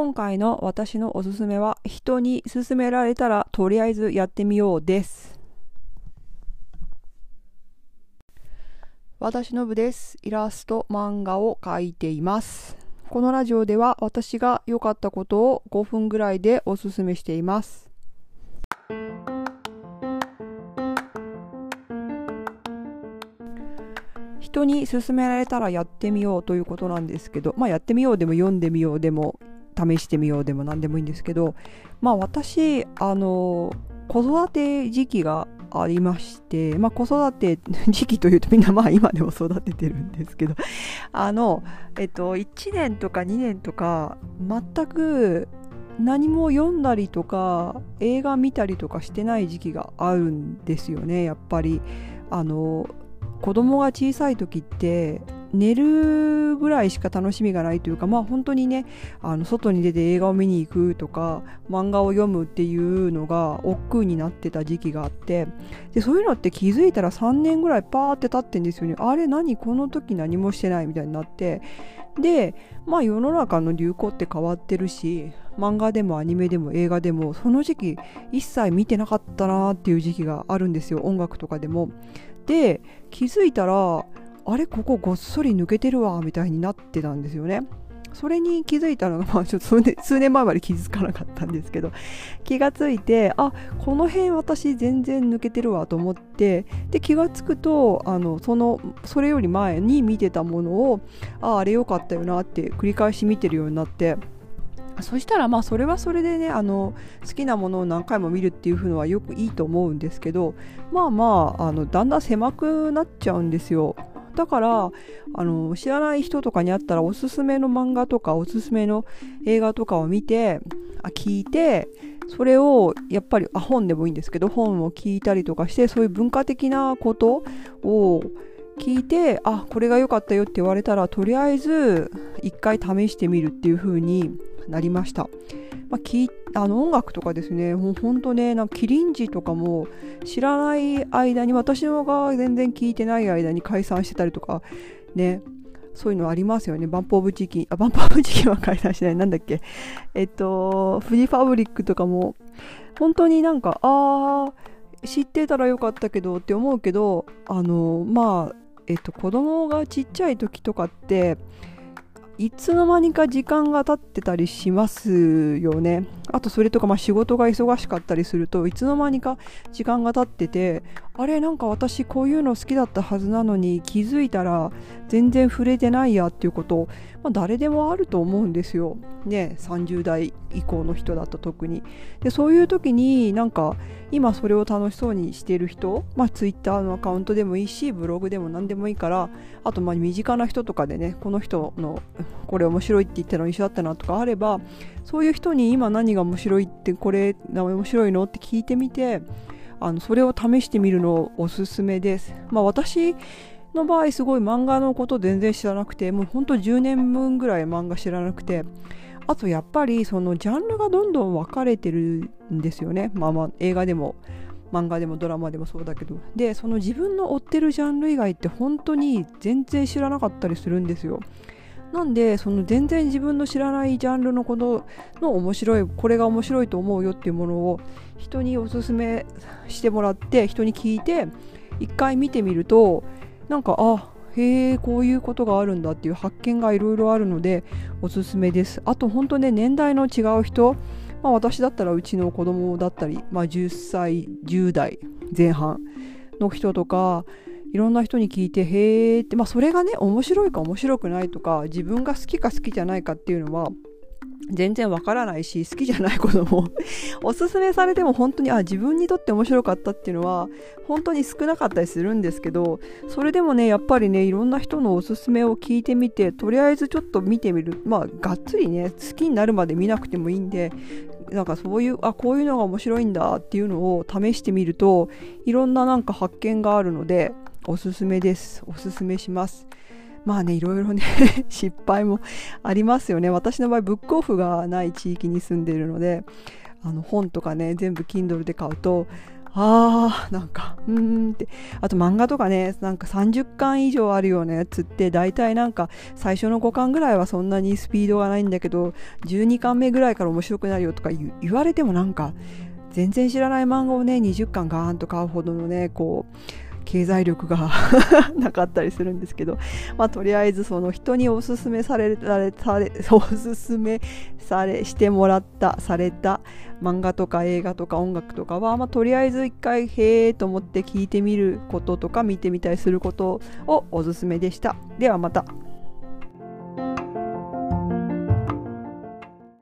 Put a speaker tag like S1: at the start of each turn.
S1: 今回の私のおすすめは人に勧められたらとりあえずやってみようです。私の部です。イラスト漫画を描いています。このラジオでは私が良かったことを5分ぐらいでおすすめしています。人に勧められたらやってみようということなんですけどまあやってみようでも読んでみようでも試してみようでも何でもいいんですけどまあ私あの子育て時期がありまして、まあ、子育て時期というとみんなまあ今でも育ててるんですけどあの、えっと、1年とか2年とか全く何も読んだりとか映画見たりとかしてない時期があるんですよねやっぱり。あの子供が小さい時って寝るぐらいしか楽しみがないというかまあ本当にねあの外に出て映画を見に行くとか漫画を読むっていうのが億劫になってた時期があってでそういうのって気づいたら3年ぐらいパーって経ってんですよね。あれ何？この時何もしてないみたいになってでまあ世の中の流行って変わってるし漫画でもアニメでも映画でもその時期一切見てなかったなっていう時期があるんですよ音楽とかでも。で気づいたらあれここごっそり抜けてるわみたいになってたんですよね。それに気づいたのが、まあ、ちょっと数年前まで気づかなかったんですけど気がついてあこの辺私全然抜けてるわと思ってで気がつくとあのそのそれより前に見てたものをああれ良かったよなって繰り返し見てるようになって。そしたらまあそれはそれでねあの好きなものを何回も見るっていうのはよくいいと思うんですけどまあまああのだんだん狭くなっちゃうんですよだからあの知らない人とかに会ったらおすすめの漫画とかおすすめの映画とかを見てあ聞いてそれをやっぱりあ本でもいいんですけど本を聞いたりとかしてそういう文化的なことを聞いてあこれが良かったよって言われたらとりあえず一回試してみるっていう風になりました。まあ、きあの音楽とかですね、もう本当ね、なんかキリンジとかも知らない間に、私のが全然聞いてない間に解散してたりとか、ね、そういうのありますよね。バンプオブチキン、あ、バンプオブチキンは解散しない。なんだっけ？えっと、フジファブリックとかも、本当になんか、あー、知ってたらよかったけどって思うけど、あの、まあ、えっと、子供がちっちゃい時とかって、いつの間にか時間が経ってたりしますよね。あとそれとかまあ仕事が忙しかったりするといつの間にか時間が経っててあれなんか私こういうの好きだったはずなのに気づいたら全然触れてないやっていうこと、まあ、誰でもあると思うんですよ。ね30代以降の人だと特に。でそういう時になんか今それを楽しそうにしている人、まあ、Twitter のアカウントでもいいしブログでも何でもいいからあとまあ身近な人とかでねこの人のこれ面白いって言ったの一緒だったなとかあればそういう人に今何がが面白いってこれ面白いの？って聞いてみてあのそれを試してみるのおすすめです。まあ、私の場合すごい漫画のこと全然知らなくてもうほんと10年分ぐらい漫画知らなくてあとやっぱりそのジャンルがどんどん分かれてるんですよね。まあまあ映画でも漫画でもドラマでもそうだけどでその自分の追ってるジャンル以外って本当に全然知らなかったりするんですよ。なんでその全然自分の知らないジャンルのことの面白いこれが面白いと思うよっていうものを人におすすめしてもらって人に聞いて一回見てみるとなんかあへえこういうことがあるんだっていう発見がいろいろあるのでおすすめです。あと本当ね年代の違う人、まあ、私だったらうちの子供だったり、まあ、10歳10代前半の人とかいろんな人に聞いてへーって、まあ、それがね面白いか面白くないとか自分が好きか好きじゃないかっていうのは全然わからないし好きじゃないこともおすすめされても本当にあ自分にとって面白かったっていうのは本当に少なかったりするんですけどそれでもねやっぱりねいろんな人のおすすめを聞いてみてとりあえずちょっと見てみる。まあがっつりね好きになるまで見なくてもいいんでなんかそういうあこういうのが面白いんだっていうのを試してみるといろんななんか発見があるのでおすすめです。おすすめします。まあねいろいろね 失敗もありますよね。私の場合ブックオフがない地域に住んでいるのであの本とかね全部 Kindle で買うとあーなんかうーんって。あと漫画とかねなんか30巻以上あるようなやつって大体なんか最初の5巻ぐらいはそんなにスピードがないんだけど12巻目ぐらいから面白くなるよとか言われてもなんか全然知らない漫画をね20巻ガーンと買うほどのねこう経済力が なかったりするんですけど、まあ、とりあえずその人におすすめされられされ おすすめされしてもらったされた漫画とか映画とか音楽とかは、まあ、とりあえず一回へえと思って聞いてみることとか見てみたりすることをおすすめでしたではまた。